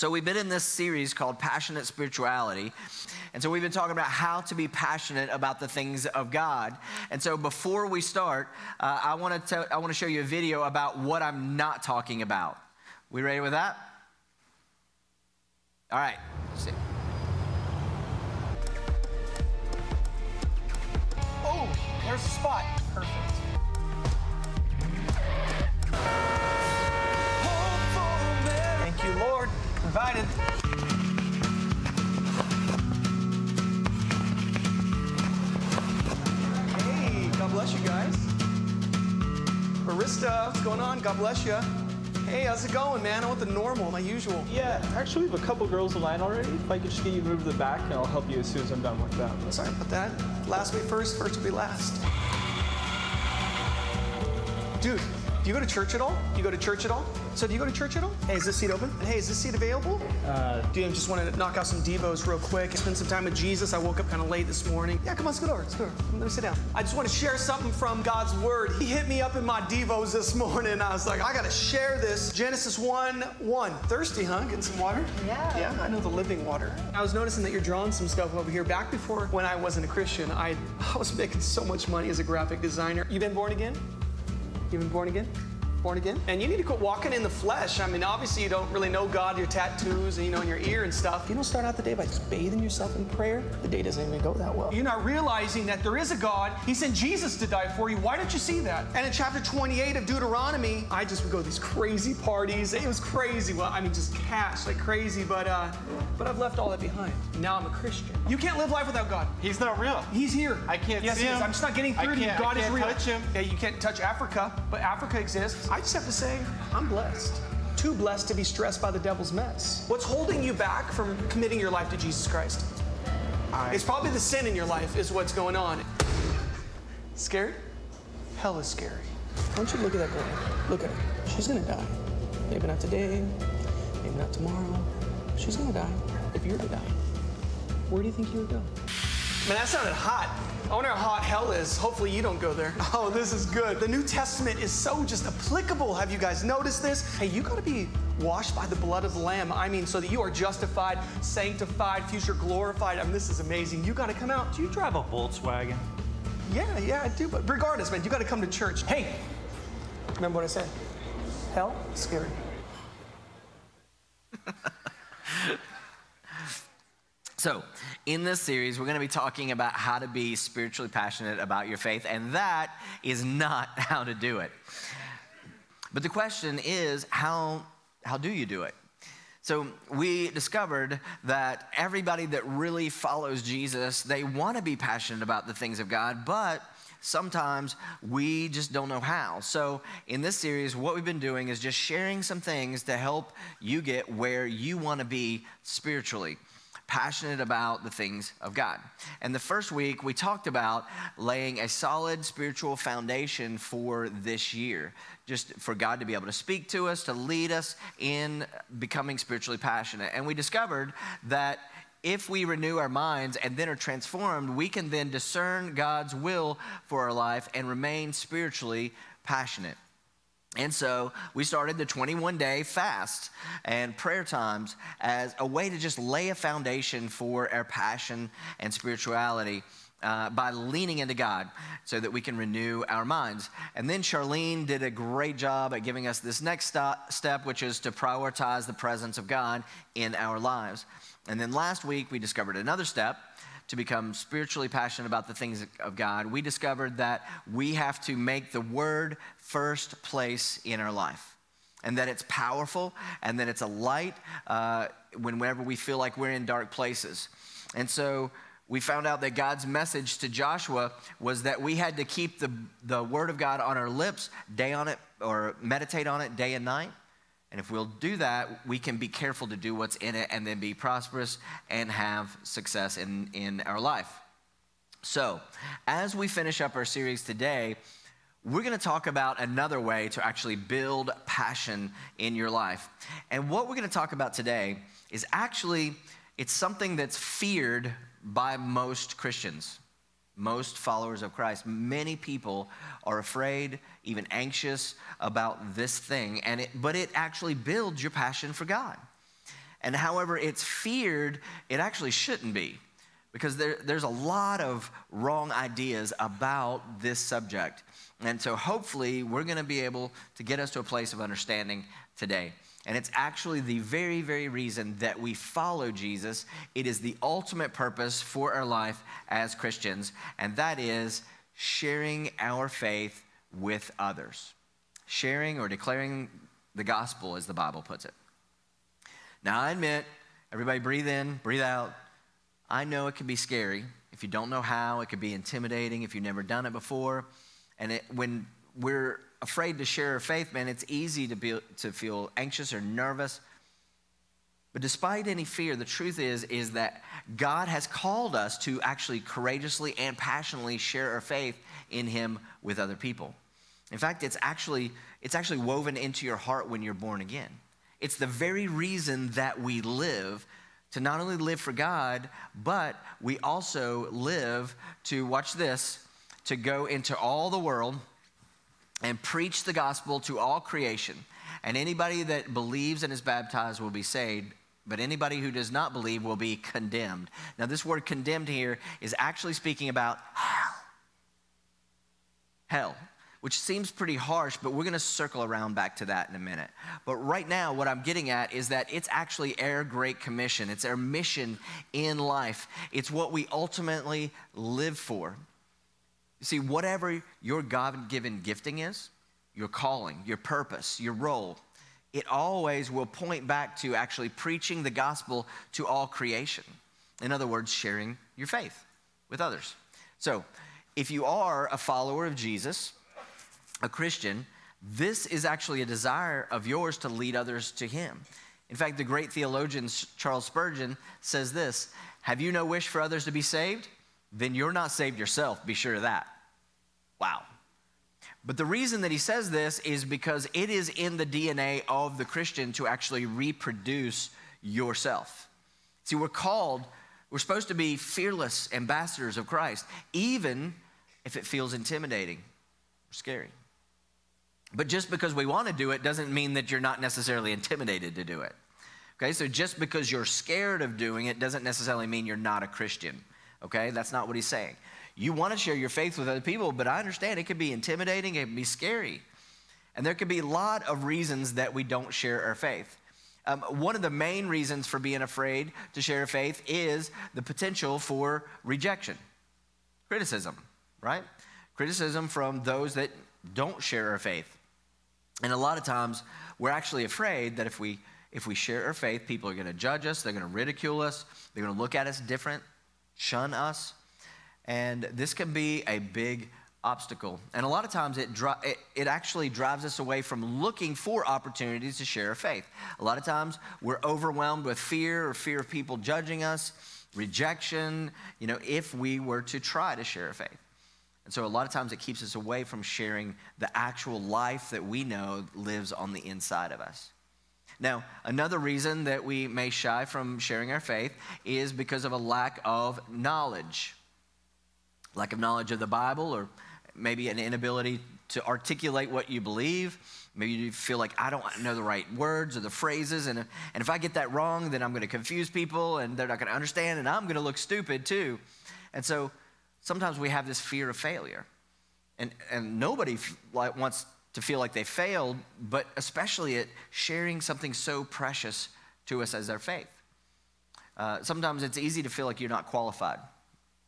So, we've been in this series called Passionate Spirituality. And so, we've been talking about how to be passionate about the things of God. And so, before we start, uh, I want to I want to show you a video about what I'm not talking about. We ready with that? All right. Oh, there's a spot. Perfect. Provided. Hey, God bless you guys. Barista, what's going on? God bless you. Hey, how's it going, man? I want the normal, my usual. Yeah, actually, we have a couple girls in line already. If I could just get you to move to the back, and I'll help you as soon as I'm done with them. Sorry about that. Last will be first, first will be last. Dude, do you go to church at all? Do you go to church at all? So do you go to church at all? Hey, is this seat open? And hey, is this seat available? Uh, Dude, I just want to knock out some Devos real quick. Spend some time with Jesus. I woke up kind of late this morning. Yeah, come on, let's go over. Let's go over. Let me sit down. I just want to share something from God's Word. He hit me up in my Devos this morning. I was like, I got to share this. Genesis 1 1. Thirsty, huh? Getting some water? Yeah. Yeah, I know the living water. I was noticing that you're drawing some stuff over here. Back before when I wasn't a Christian, I, I was making so much money as a graphic designer. You been born again? You been born again? Born again? And you need to quit walking in the flesh. I mean, obviously you don't really know God, your tattoos, and you know, in your ear and stuff. You don't start out the day by just bathing yourself in prayer. The day doesn't even go that well. You're not realizing that there is a God. He sent Jesus to die for you. Why don't you see that? And in chapter 28 of Deuteronomy, I just would go to these crazy parties. It was crazy. Well, I mean, just cash like crazy. But uh, but I've left all that behind. Now I'm a Christian. You can't live life without God. He's not real. He's here. I can't yes, see he is. him. I'm just not getting through to you. can't- I God is can't real. touch him. Yeah, you can't touch Africa, but Africa exists. I just have to say, I'm blessed. Too blessed to be stressed by the devil's mess. What's holding you back from committing your life to Jesus Christ? It's probably the sin in your life, is what's going on. Scared? Hell is scary. Why don't you look at that girl? Look at her. She's gonna die. Maybe not today, maybe not tomorrow. She's gonna die. If you were to die, where do you think you would go? Man, that sounded hot. I wonder how hot hell is. Hopefully, you don't go there. Oh, this is good. The New Testament is so just applicable. Have you guys noticed this? Hey, you got to be washed by the blood of the Lamb. I mean, so that you are justified, sanctified, future glorified. I mean, this is amazing. You got to come out. Do you drive a Volkswagen? Yeah, yeah, I do. But regardless, man, you got to come to church. Hey, remember what I said? Hell, scary. So, in this series, we're going to be talking about how to be spiritually passionate about your faith, and that is not how to do it. But the question is, how, how do you do it? So, we discovered that everybody that really follows Jesus, they want to be passionate about the things of God, but sometimes we just don't know how. So, in this series, what we've been doing is just sharing some things to help you get where you want to be spiritually passionate about the things of God. And the first week, we talked about laying a solid spiritual foundation for this year, just for God to be able to speak to us, to lead us in becoming spiritually passionate. And we discovered that if we renew our minds and then are transformed, we can then discern God's will for our life and remain spiritually passionate. And so we started the 21 day fast and prayer times as a way to just lay a foundation for our passion and spirituality. Uh, by leaning into God so that we can renew our minds. And then Charlene did a great job at giving us this next stop, step, which is to prioritize the presence of God in our lives. And then last week, we discovered another step to become spiritually passionate about the things of God, we discovered that we have to make the Word first place in our life. And that it's powerful and that it's a light uh, whenever we feel like we're in dark places. And so we found out that God's message to Joshua was that we had to keep the, the Word of God on our lips, day on it, or meditate on it day and night. And if we'll do that, we can be careful to do what's in it and then be prosperous and have success in, in our life. So, as we finish up our series today, we're going to talk about another way to actually build passion in your life. And what we're going to talk about today is actually it's something that's feared by most Christians most followers of Christ. Many people are afraid, even anxious about this thing, and it, but it actually builds your passion for God. And however it's feared, it actually shouldn't be because there, there's a lot of wrong ideas about this subject. And so hopefully we're going to be able to get us to a place of understanding today. And it's actually the very, very reason that we follow Jesus. It is the ultimate purpose for our life as Christians, and that is sharing our faith with others. Sharing or declaring the gospel, as the Bible puts it. Now, I admit, everybody breathe in, breathe out. I know it can be scary. If you don't know how, it can be intimidating if you've never done it before. And it, when we're afraid to share our faith, man, it's easy to, be, to feel anxious or nervous. But despite any fear, the truth is, is that God has called us to actually courageously and passionately share our faith in Him with other people. In fact, it's actually, it's actually woven into your heart when you're born again. It's the very reason that we live to not only live for God, but we also live to, watch this, to go into all the world and preach the gospel to all creation. And anybody that believes and is baptized will be saved, but anybody who does not believe will be condemned. Now, this word condemned here is actually speaking about hell. Hell which seems pretty harsh, but we're going to circle around back to that in a minute. But right now, what I'm getting at is that it's actually our great commission, it's our mission in life, it's what we ultimately live for. See, whatever your God given gifting is, your calling, your purpose, your role, it always will point back to actually preaching the gospel to all creation. In other words, sharing your faith with others. So, if you are a follower of Jesus, a Christian, this is actually a desire of yours to lead others to Him. In fact, the great theologian Charles Spurgeon says this Have you no wish for others to be saved? Then you're not saved yourself, be sure of that. Wow. But the reason that he says this is because it is in the DNA of the Christian to actually reproduce yourself. See, we're called, we're supposed to be fearless ambassadors of Christ, even if it feels intimidating or scary. But just because we want to do it doesn't mean that you're not necessarily intimidated to do it. Okay, so just because you're scared of doing it doesn't necessarily mean you're not a Christian. Okay, that's not what he's saying. You want to share your faith with other people, but I understand it can be intimidating, it can be scary. And there can be a lot of reasons that we don't share our faith. Um, one of the main reasons for being afraid to share faith is the potential for rejection, criticism, right? Criticism from those that don't share our faith. And a lot of times we're actually afraid that if we if we share our faith, people are going to judge us, they're going to ridicule us, they're going to look at us different, shun us. And this can be a big obstacle. And a lot of times it, dri- it, it, actually drives us away from looking for opportunities to share our faith. A lot of times we're overwhelmed with fear or fear of people judging us, rejection, you know, if we were to try to share our faith. And so a lot of times it keeps us away from sharing the actual life that we know lives on the inside of us. Now, another reason that we may shy from sharing our faith is because of a lack of knowledge. Lack of knowledge of the Bible, or maybe an inability to articulate what you believe. Maybe you feel like I don't know the right words or the phrases, and, and if I get that wrong, then I'm going to confuse people and they're not going to understand, and I'm going to look stupid too. And so sometimes we have this fear of failure. And, and nobody wants to feel like they failed, but especially at sharing something so precious to us as our faith. Uh, sometimes it's easy to feel like you're not qualified.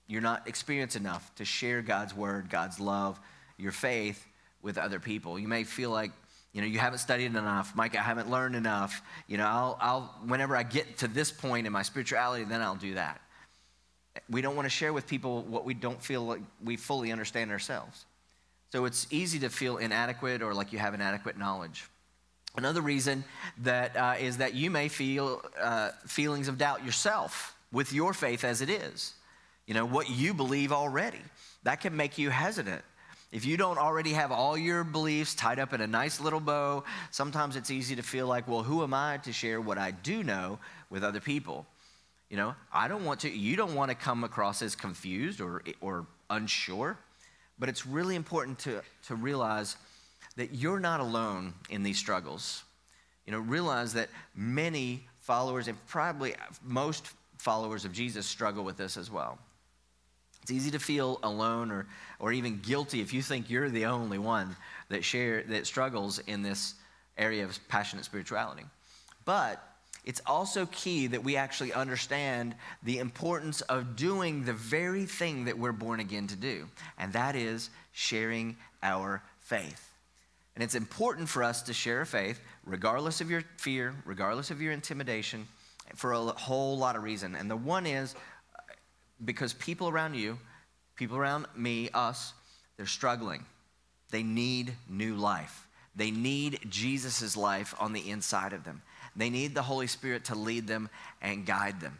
You're not experienced enough to share God's word, God's love, your faith with other people. You may feel like, you know, you haven't studied enough. Mike, I haven't learned enough. You know, I'll, I'll, whenever I get to this point in my spirituality, then I'll do that. We don't want to share with people what we don't feel like we fully understand ourselves. So it's easy to feel inadequate or like you have inadequate knowledge. Another reason that uh, is that you may feel uh, feelings of doubt yourself with your faith as it is. You know, what you believe already. That can make you hesitant. If you don't already have all your beliefs tied up in a nice little bow, sometimes it's easy to feel like, well, who am I to share what I do know with other people? You know, I don't want to, you don't want to come across as confused or, or unsure, but it's really important to, to realize that you're not alone in these struggles. You know, realize that many followers, and probably most followers of Jesus, struggle with this as well. It's easy to feel alone or, or even guilty if you think you're the only one that share that struggles in this area of passionate spirituality. But it's also key that we actually understand the importance of doing the very thing that we're born again to do, and that is sharing our faith. And it's important for us to share a faith, regardless of your fear, regardless of your intimidation, for a whole lot of reason. And the one is uh, because people around you, people around me, us, they're struggling. They need new life. They need Jesus' life on the inside of them. They need the Holy Spirit to lead them and guide them.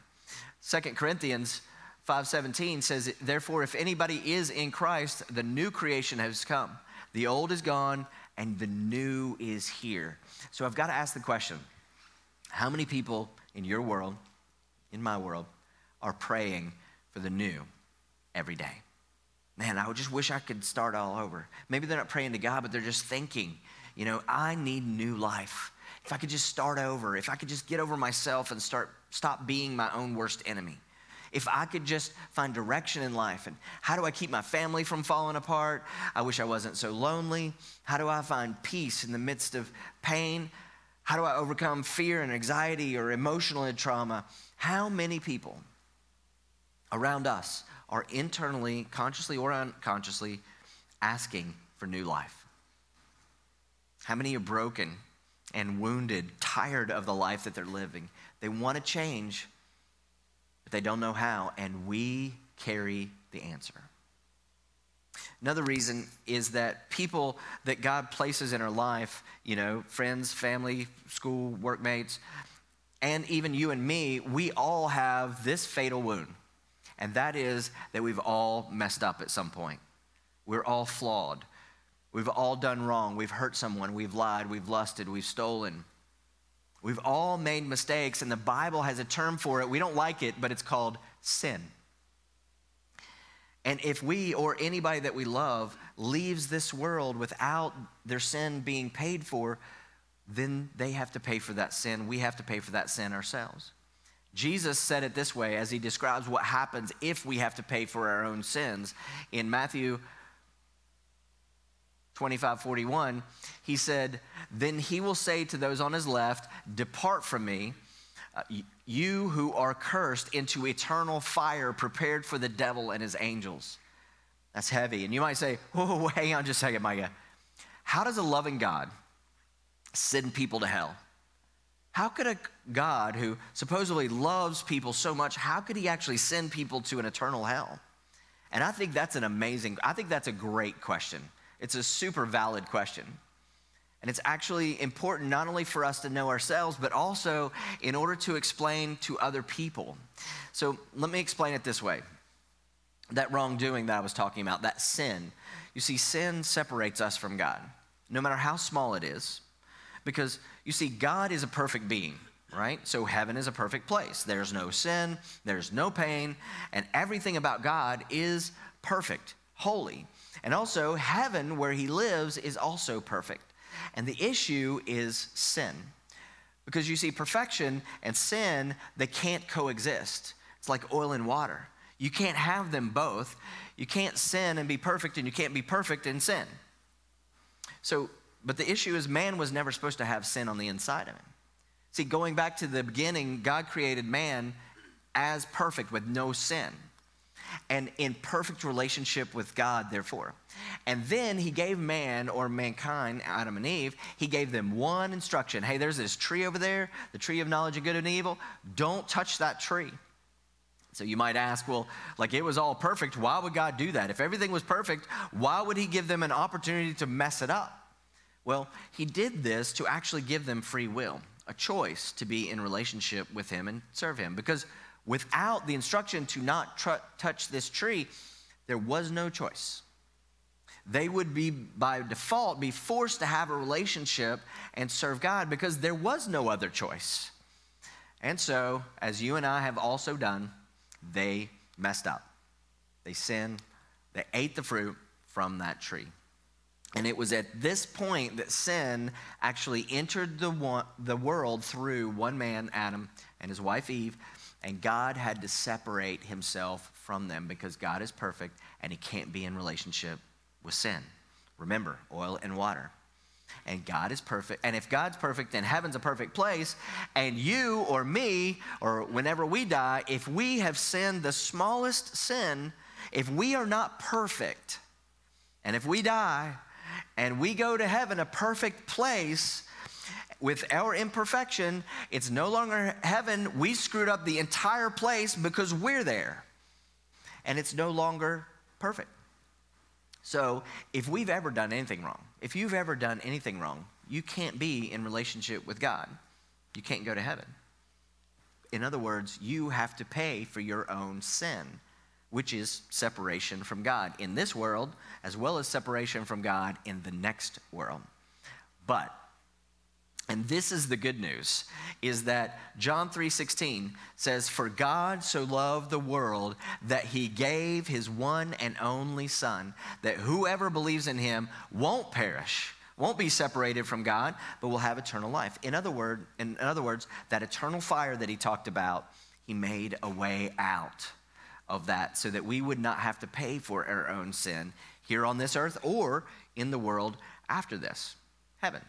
Second Corinthians 5:17 says, "Therefore if anybody is in Christ, the new creation has come. The old is gone and the new is here." So I've got to ask the question, how many people in your world, in my world, are praying for the new every day? Man, I just wish I could start all over. Maybe they're not praying to God, but they're just thinking, you know, I need new life if I could just start over, if I could just get over myself and start stop being my own worst enemy. If I could just find direction in life and how do I keep my family from falling apart? I wish I wasn't so lonely. How do I find peace in the midst of pain? How do I overcome fear and anxiety or emotional trauma? How many people around us are internally, consciously or unconsciously, asking for new life? How many are broken and wounded, tired of the life that they're living. They want to change, but they don't know how, and we carry the answer. Another reason is that people that God places in our life, you know, friends, family, school, workmates, and even you and me, we all have this fatal wound. And that is that we've all messed up at some point. We're all flawed. We've all done wrong. We've hurt someone. We've lied. We've lusted. We've stolen. We've all made mistakes, and the Bible has a term for it. We don't like it, but it's called sin. And if we or anybody that we love leaves this world without their sin being paid for, then they have to pay for that sin. We have to pay for that sin ourselves. Jesus said it this way as he describes what happens if we have to pay for our own sins. In Matthew 25 41, he said, Then he will say to those on his left, Depart from me, uh, you who are cursed, into eternal fire prepared for the devil and his angels. That's heavy. And you might say, Whoa, hang on just a second, Micah. How does a loving God send people to hell? How could a God who supposedly loves people so much, how could he actually send people to an eternal hell? And I think that's an amazing, I think that's a great question. It's a super valid question. And it's actually important not only for us to know ourselves, but also in order to explain to other people. So let me explain it this way that wrongdoing that I was talking about, that sin. You see, sin separates us from God, no matter how small it is, because you see, God is a perfect being, right? So heaven is a perfect place. There's no sin, there's no pain, and everything about God is perfect, holy. And also, heaven, where he lives, is also perfect. And the issue is sin. Because you see, perfection and sin, they can't coexist. It's like oil and water. You can't have them both. You can't sin and be perfect, and you can't be perfect and sin. So, but the issue is, man was never supposed to have sin on the inside of him. See, going back to the beginning, God created man as perfect with no sin and in perfect relationship with God, therefore. And then he gave man or mankind, Adam and Eve, he gave them one instruction hey, there's this tree over there, the tree of knowledge of good and evil. Don't touch that tree. So you might ask, well, like it was all perfect. Why would God do that? If everything was perfect, why would he give them an opportunity to mess it up? Well, he did this to actually give them free will, a choice to be in relationship with him and serve him. Because Without the instruction to not tr- touch this tree, there was no choice. They would be, by default, be forced to have a relationship and serve God because there was no other choice. And so, as you and I have also done, they messed up. They sinned. They ate the fruit from that tree. And it was at this point that sin actually entered the, one, the world through one man, Adam, and his wife Eve, and God had to separate himself from them because God is perfect and he can't be in relationship with sin. Remember, oil and water. And God is perfect. And if God's perfect, then heaven's a perfect place. And you or me, or whenever we die, if we have sinned the smallest sin, if we are not perfect, and if we die and we go to heaven, a perfect place, with our imperfection, it's no longer heaven. We screwed up the entire place because we're there. And it's no longer perfect. So, if we've ever done anything wrong, if you've ever done anything wrong, you can't be in relationship with God. You can't go to heaven. In other words, you have to pay for your own sin, which is separation from God in this world, as well as separation from God in the next world. But and this is the good news is that John 3:16 says for God so loved the world that he gave his one and only son that whoever believes in him won't perish won't be separated from God but will have eternal life. In other word in other words that eternal fire that he talked about he made a way out of that so that we would not have to pay for our own sin here on this earth or in the world after this heaven.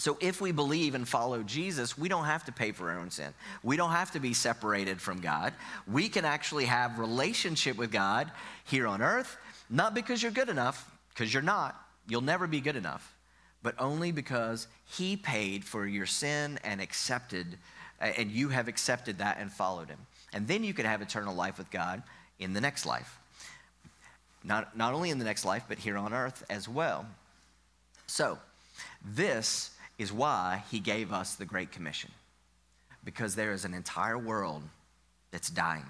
So if we believe and follow Jesus, we don't have to pay for our own sin. We don't have to be separated from God. We can actually have relationship with God here on earth, not because you're good enough, because you're not. You'll never be good enough, but only because he paid for your sin and accepted and you have accepted that and followed him. And then you can have eternal life with God in the next life. Not, not only in the next life, but here on earth as well. So, this is why he gave us the Great Commission. Because there is an entire world that's dying.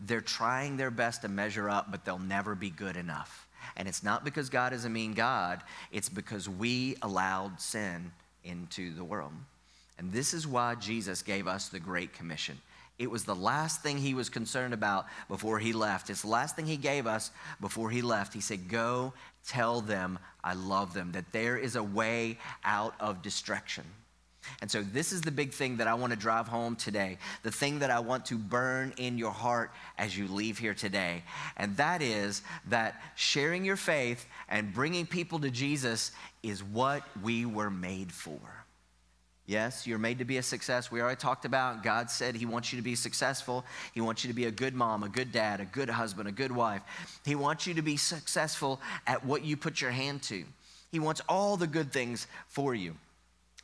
They're trying their best to measure up, but they'll never be good enough. And it's not because God is a mean God, it's because we allowed sin into the world. And this is why Jesus gave us the Great Commission. It was the last thing he was concerned about before he left. It's the last thing he gave us before he left. He said, Go tell them I love them, that there is a way out of destruction. And so, this is the big thing that I want to drive home today, the thing that I want to burn in your heart as you leave here today. And that is that sharing your faith and bringing people to Jesus is what we were made for. Yes, you're made to be a success. We already talked about God said He wants you to be successful. He wants you to be a good mom, a good dad, a good husband, a good wife. He wants you to be successful at what you put your hand to. He wants all the good things for you.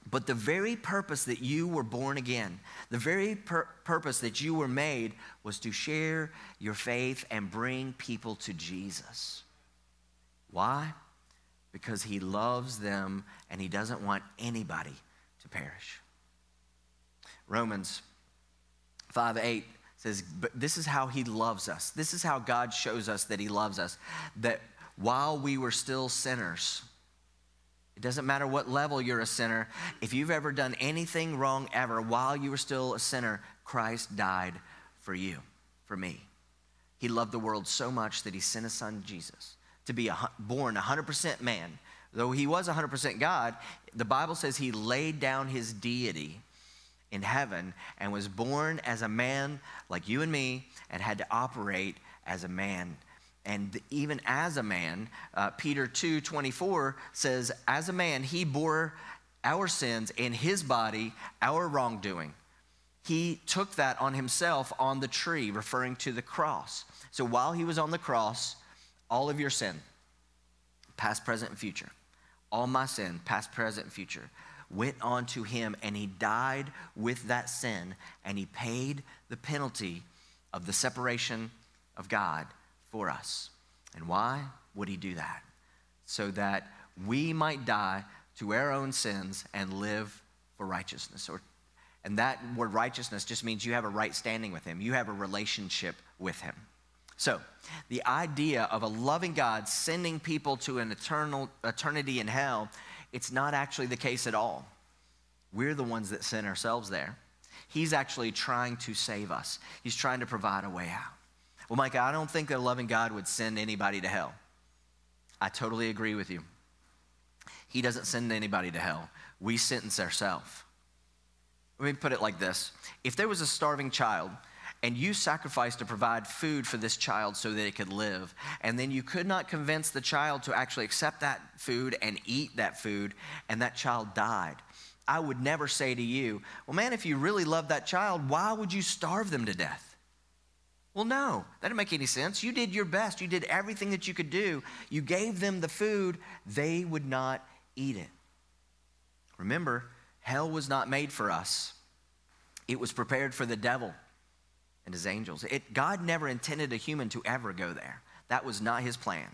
But the very purpose that you were born again, the very pur- purpose that you were made was to share your faith and bring people to Jesus. Why? Because He loves them and He doesn't want anybody to perish. Romans 5 8 says, But this is how he loves us. This is how God shows us that he loves us. That while we were still sinners, it doesn't matter what level you're a sinner, if you've ever done anything wrong ever while you were still a sinner, Christ died for you, for me. He loved the world so much that he sent his son Jesus to be a, born 100% man Though he was 100% God, the Bible says he laid down his deity in heaven and was born as a man like you and me and had to operate as a man. And even as a man, uh, Peter 2 24 says, as a man, he bore our sins in his body, our wrongdoing. He took that on himself on the tree, referring to the cross. So while he was on the cross, all of your sin, past, present, and future, all my sin, past, present, future, went on to him, and he died with that sin, and he paid the penalty of the separation of God for us. And why would he do that? So that we might die to our own sins and live for righteousness. Or, and that word righteousness just means you have a right standing with him, you have a relationship with him. So, the idea of a loving God sending people to an eternal eternity in hell, it's not actually the case at all. We're the ones that send ourselves there. He's actually trying to save us. He's trying to provide a way out. Well, Mike, I don't think that a loving God would send anybody to hell. I totally agree with you. He doesn't send anybody to hell. We sentence ourselves. Let me put it like this if there was a starving child, and you sacrificed to provide food for this child so that it could live, and then you could not convince the child to actually accept that food and eat that food, and that child died. I would never say to you, Well, man, if you really love that child, why would you starve them to death? Well, no, that didn't make any sense. You did your best. You did everything that you could do. You gave them the food, they would not eat it. Remember, hell was not made for us, it was prepared for the devil and his angels. It, God never intended a human to ever go there. That was not his plan.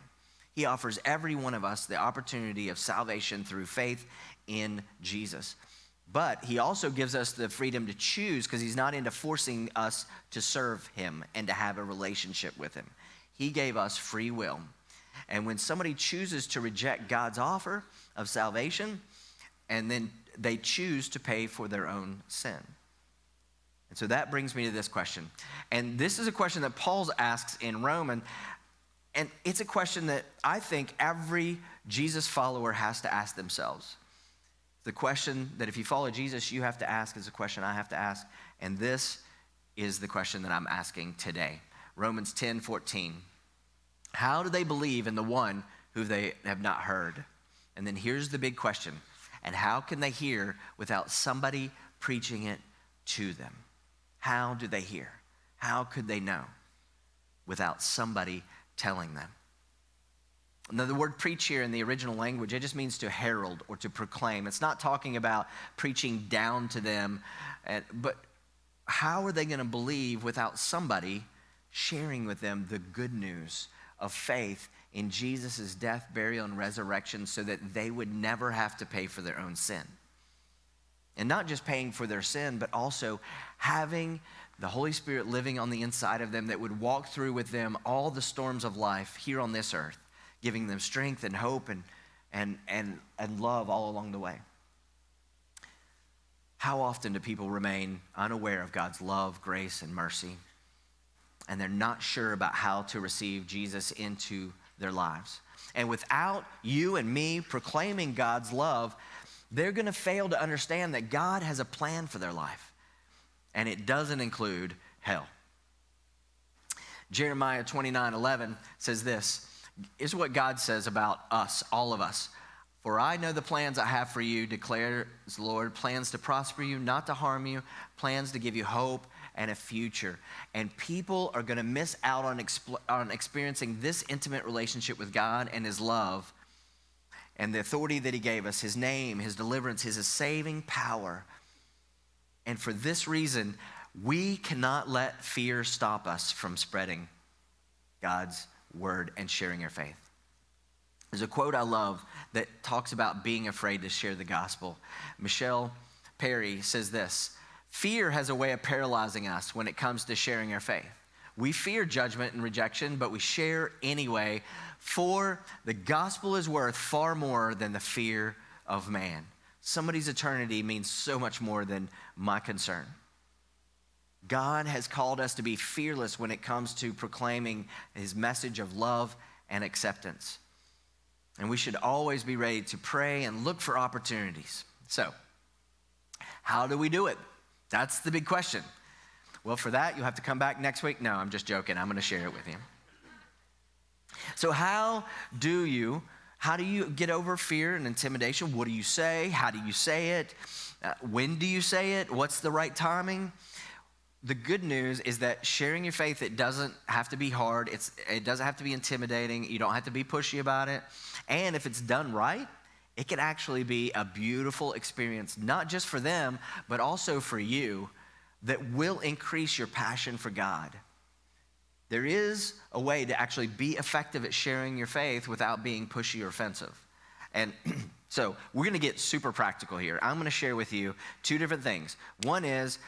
He offers every one of us the opportunity of salvation through faith in Jesus. But he also gives us the freedom to choose because he's not into forcing us to serve him and to have a relationship with him. He gave us free will. And when somebody chooses to reject God's offer of salvation, and then they choose to pay for their own sin. And so that brings me to this question. And this is a question that Paul asks in Roman. And it's a question that I think every Jesus follower has to ask themselves. The question that if you follow Jesus, you have to ask is a question I have to ask. And this is the question that I'm asking today. Romans 10 14. How do they believe in the one who they have not heard? And then here's the big question. And how can they hear without somebody preaching it to them? How do they hear? How could they know without somebody telling them? Now, the word preach here in the original language, it just means to herald or to proclaim. It's not talking about preaching down to them, eh, but how are they going to believe without somebody sharing with them the good news of faith in Jesus' death, burial, and resurrection so that they would never have to pay for their own sin? And not just paying for their sin, but also having the Holy Spirit living on the inside of them that would walk through with them all the storms of life here on this earth giving them strength and hope and, and, and, and love all along the way. How often do people remain unaware of God's love, grace, and mercy, and they're not sure about how to receive Jesus into their lives? And without you and me proclaiming God's love, they're going to fail to understand that God has a plan for their life, and it doesn't include hell. Jeremiah 29 11 says this is what God says about us, all of us. For I know the plans I have for you, declares the Lord plans to prosper you, not to harm you, plans to give you hope and a future. And people are going to miss out on, on experiencing this intimate relationship with God and His love and the authority that He gave us, His name, His deliverance, His saving power. And for this reason, we cannot let fear stop us from spreading God's word and sharing your faith. There's a quote I love that talks about being afraid to share the gospel. Michelle Perry says this Fear has a way of paralyzing us when it comes to sharing our faith. We fear judgment and rejection, but we share anyway, for the gospel is worth far more than the fear of man. Somebody's eternity means so much more than my concern. God has called us to be fearless when it comes to proclaiming his message of love and acceptance. And we should always be ready to pray and look for opportunities. So, how do we do it? That's the big question. Well, for that, you'll have to come back next week. No, I'm just joking. I'm going to share it with you. So, how do you how do you get over fear and intimidation? What do you say? How do you say it? Uh, when do you say it? What's the right timing? the good news is that sharing your faith it doesn't have to be hard it's, it doesn't have to be intimidating you don't have to be pushy about it and if it's done right it can actually be a beautiful experience not just for them but also for you that will increase your passion for god there is a way to actually be effective at sharing your faith without being pushy or offensive and so we're going to get super practical here i'm going to share with you two different things one is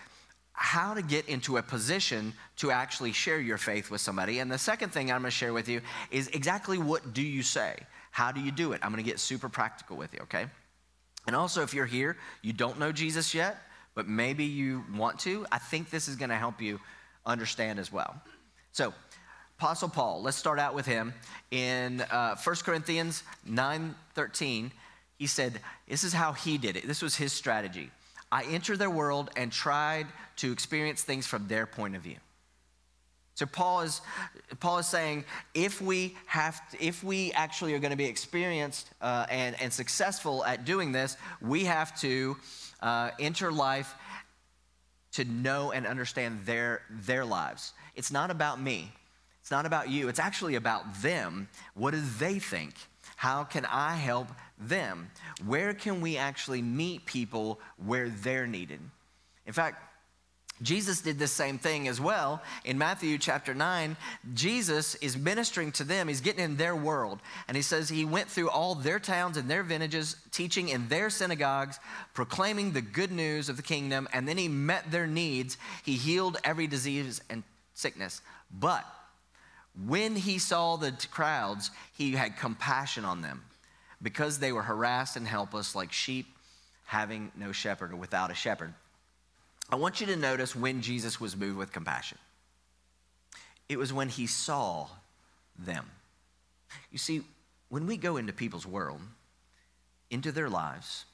how to get into a position to actually share your faith with somebody. And the second thing I'm going to share with you is exactly what do you say? How do you do it? I'm going to get super practical with you, okay? And also, if you're here, you don't know Jesus yet, but maybe you want to, I think this is going to help you understand as well. So, Apostle Paul, let's start out with him. In uh, 1 Corinthians 9 13, he said, This is how he did it. This was his strategy. I entered their world and tried to experience things from their point of view. So Paul is, Paul is saying if we have to, if we actually are going to be experienced uh, and, and successful at doing this, we have to uh, enter life to know and understand their, their lives. It's not about me. It's not about you. It's actually about them. What do they think? How can I help them? Where can we actually meet people where they're needed? In fact, Jesus did the same thing as well. In Matthew chapter 9, Jesus is ministering to them. He's getting in their world. And he says he went through all their towns and their villages, teaching in their synagogues, proclaiming the good news of the kingdom. And then he met their needs. He healed every disease and sickness. But when he saw the crowds, he had compassion on them because they were harassed and helpless like sheep having no shepherd or without a shepherd. I want you to notice when Jesus was moved with compassion. It was when he saw them. You see, when we go into people's world, into their lives,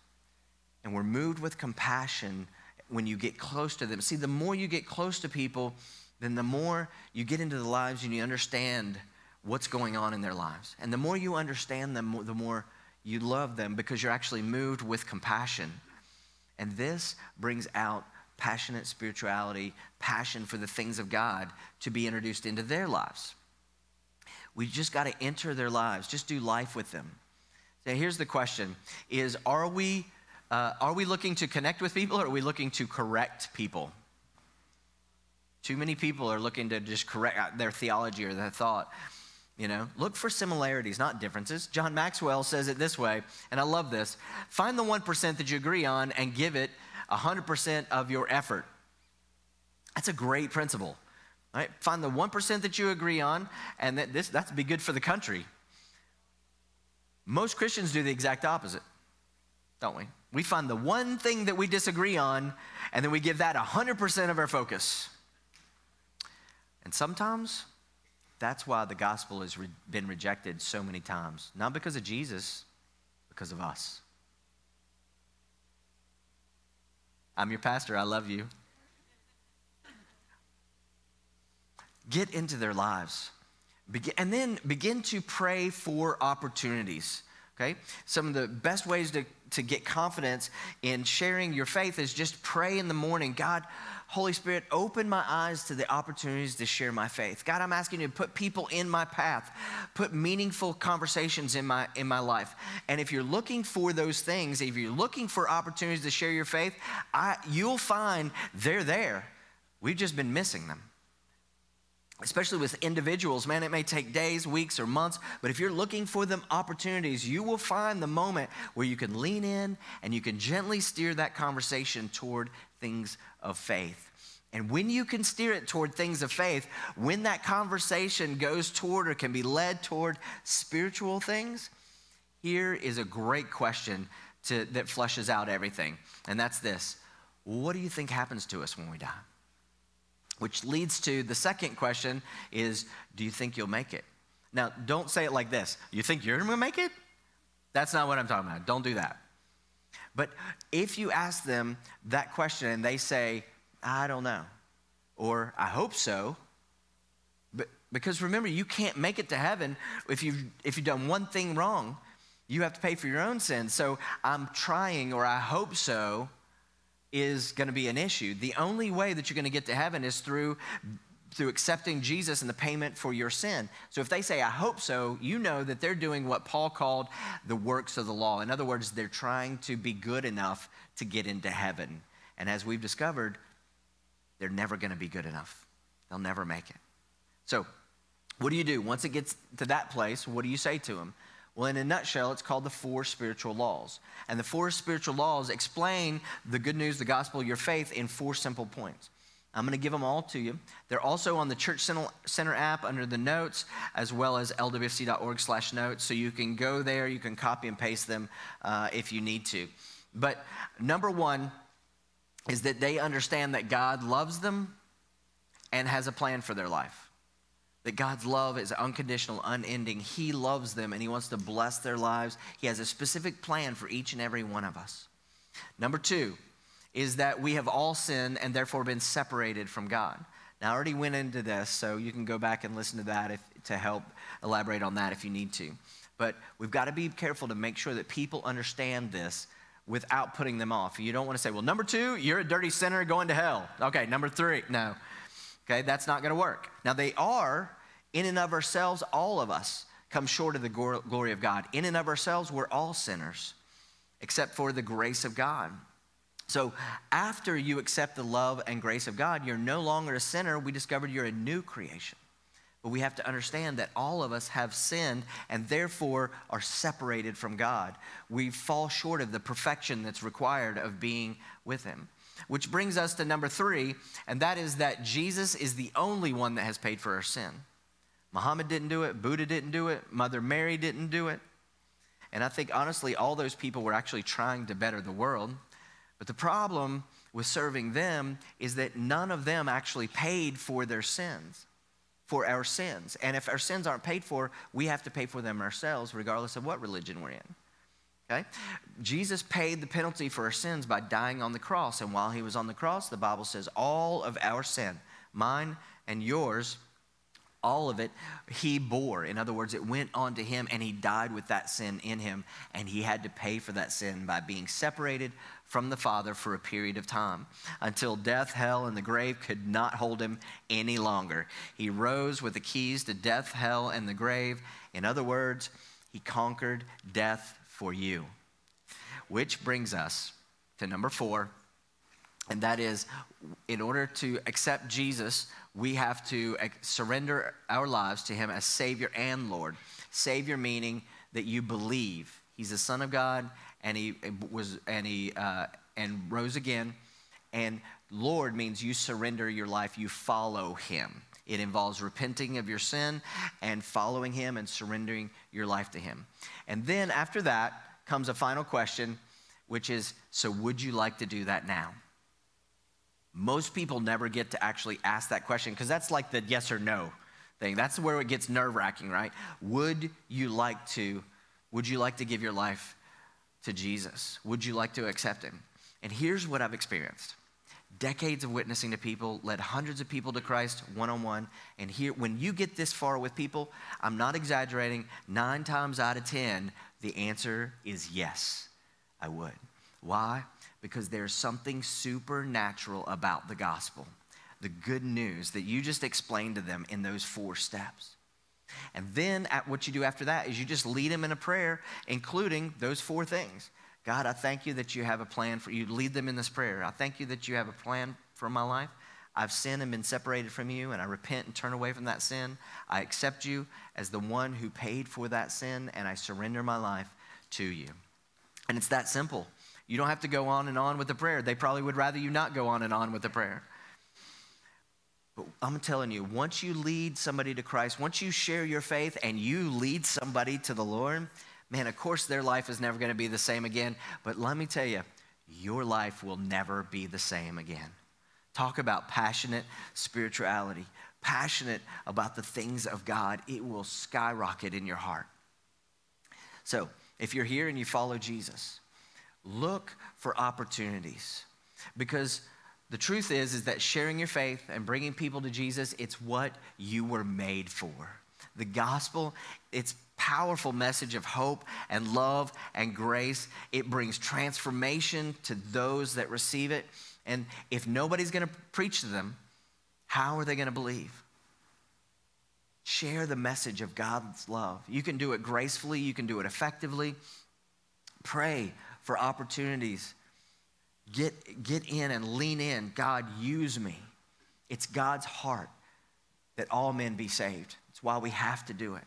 and we're moved with compassion when you get close to them. See, the more you get close to people, then the more you get into the lives and you understand what's going on in their lives. And the more you understand them, the more you love them because you're actually moved with compassion. And this brings out passionate spirituality, passion for the things of God to be introduced into their lives. We just got to enter their lives, just do life with them. So here's the question is are we uh, are we looking to connect with people or are we looking to correct people? Too many people are looking to just correct their theology or their thought. You know, look for similarities, not differences. John Maxwell says it this way, and I love this find the 1% that you agree on and give it 100% of your effort. That's a great principle. Right? Find the 1% that you agree on, and that this, that's be good for the country. Most Christians do the exact opposite, don't we? We find the one thing that we disagree on, and then we give that 100% of our focus. And sometimes that's why the gospel has re- been rejected so many times. Not because of Jesus, because of us. I'm your pastor. I love you. Get into their lives. And then begin to pray for opportunities. Okay? Some of the best ways to, to get confidence in sharing your faith is just pray in the morning. God, Holy Spirit, open my eyes to the opportunities to share my faith. God, I'm asking you to put people in my path, put meaningful conversations in my in my life. And if you're looking for those things, if you're looking for opportunities to share your faith, I, you'll find they're there. We've just been missing them especially with individuals, man, it may take days, weeks, or months, but if you're looking for them opportunities, you will find the moment where you can lean in and you can gently steer that conversation toward things of faith. And when you can steer it toward things of faith, when that conversation goes toward or can be led toward spiritual things, here is a great question to, that flushes out everything. And that's this What do you think happens to us when we die? Which leads to the second question is Do you think you'll make it? Now, don't say it like this You think you're gonna make it? That's not what I'm talking about. Don't do that. But if you ask them that question and they say, I don't know, or I hope so, but because remember, you can't make it to heaven if you've, if you've done one thing wrong. You have to pay for your own sins. So I'm trying, or I hope so, is going to be an issue. The only way that you're going to get to heaven is through through accepting Jesus and the payment for your sin. So if they say, I hope so, you know that they're doing what Paul called the works of the law. In other words, they're trying to be good enough to get into heaven. And as we've discovered, they're never going to be good enough. They'll never make it. So, what do you do? Once it gets to that place, what do you say to them? Well, in a nutshell, it's called the four spiritual laws. And the four spiritual laws explain the good news, the gospel, your faith in four simple points. I'm going to give them all to you. They're also on the Church Center app under the notes, as well as lwfc.org slash notes. So you can go there, you can copy and paste them uh, if you need to. But number one is that they understand that God loves them and has a plan for their life. That God's love is unconditional, unending. He loves them and He wants to bless their lives. He has a specific plan for each and every one of us. Number two is that we have all sinned and therefore been separated from God. Now, I already went into this, so you can go back and listen to that if, to help elaborate on that if you need to. But we've got to be careful to make sure that people understand this without putting them off. You don't want to say, well, number two, you're a dirty sinner going to hell. Okay, number three, no. Okay, that's not going to work. Now, they are, in and of ourselves, all of us come short of the glory of God. In and of ourselves, we're all sinners, except for the grace of God. So, after you accept the love and grace of God, you're no longer a sinner. We discovered you're a new creation. But we have to understand that all of us have sinned and therefore are separated from God. We fall short of the perfection that's required of being with Him. Which brings us to number three, and that is that Jesus is the only one that has paid for our sin. Muhammad didn't do it, Buddha didn't do it, Mother Mary didn't do it. And I think honestly, all those people were actually trying to better the world. But the problem with serving them is that none of them actually paid for their sins, for our sins. And if our sins aren't paid for, we have to pay for them ourselves, regardless of what religion we're in. Okay? Jesus paid the penalty for our sins by dying on the cross. And while he was on the cross, the Bible says all of our sin, mine and yours, all of it he bore. In other words, it went on to him and he died with that sin in him. And he had to pay for that sin by being separated from the Father for a period of time until death, hell, and the grave could not hold him any longer. He rose with the keys to death, hell, and the grave. In other words, he conquered death for you. Which brings us to number four, and that is in order to accept Jesus, we have to surrender our lives to Him as Savior and Lord. Savior meaning that you believe He's the Son of God and He was and He uh, and rose again. And Lord means you surrender your life, you follow Him. It involves repenting of your sin and following Him and surrendering your life to Him. And then after that comes a final question, which is so would you like to do that now? Most people never get to actually ask that question because that's like the yes or no thing. That's where it gets nerve wracking, right? Would you like to? Would you like to give your life to Jesus? Would you like to accept him? And here's what I've experienced. Decades of witnessing to people, led hundreds of people to Christ one on one. And here, when you get this far with people, I'm not exaggerating, nine times out of 10, the answer is yes, I would. Why? Because there's something supernatural about the gospel, the good news that you just explained to them in those four steps. And then at what you do after that is you just lead them in a prayer, including those four things. God, I thank you that you have a plan for you. Lead them in this prayer. I thank you that you have a plan for my life. I've sinned and been separated from you, and I repent and turn away from that sin. I accept you as the one who paid for that sin, and I surrender my life to you. And it's that simple. You don't have to go on and on with the prayer. They probably would rather you not go on and on with the prayer. But I'm telling you, once you lead somebody to Christ, once you share your faith and you lead somebody to the Lord, man, of course their life is never going to be the same again. But let me tell you, your life will never be the same again. Talk about passionate spirituality, passionate about the things of God. It will skyrocket in your heart. So, if you're here and you follow Jesus, look for opportunities. Because the truth is is that sharing your faith and bringing people to jesus it's what you were made for. The gospel it's powerful message of hope and love and grace. It brings transformation to those that receive it. And if nobody's going to preach to them how are they going to believe? Share the message of god's love. You can do it gracefully you can do it effectively. Pray for opportunities. Get, get in and lean in. God, use me. It's God's heart that all men be saved. It's why we have to do it.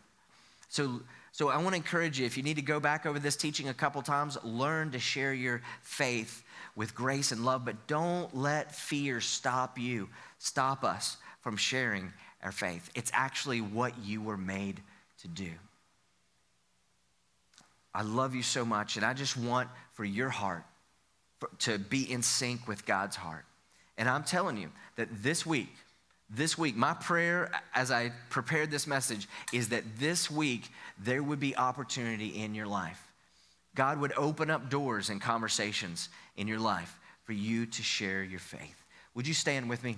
So, so I want to encourage you if you need to go back over this teaching a couple times, learn to share your faith with grace and love, but don't let fear stop you, stop us from sharing our faith. It's actually what you were made to do. I love you so much, and I just want for your heart for, to be in sync with God's heart. And I'm telling you that this week, this week, my prayer as I prepared this message is that this week there would be opportunity in your life. God would open up doors and conversations in your life for you to share your faith. Would you stand with me?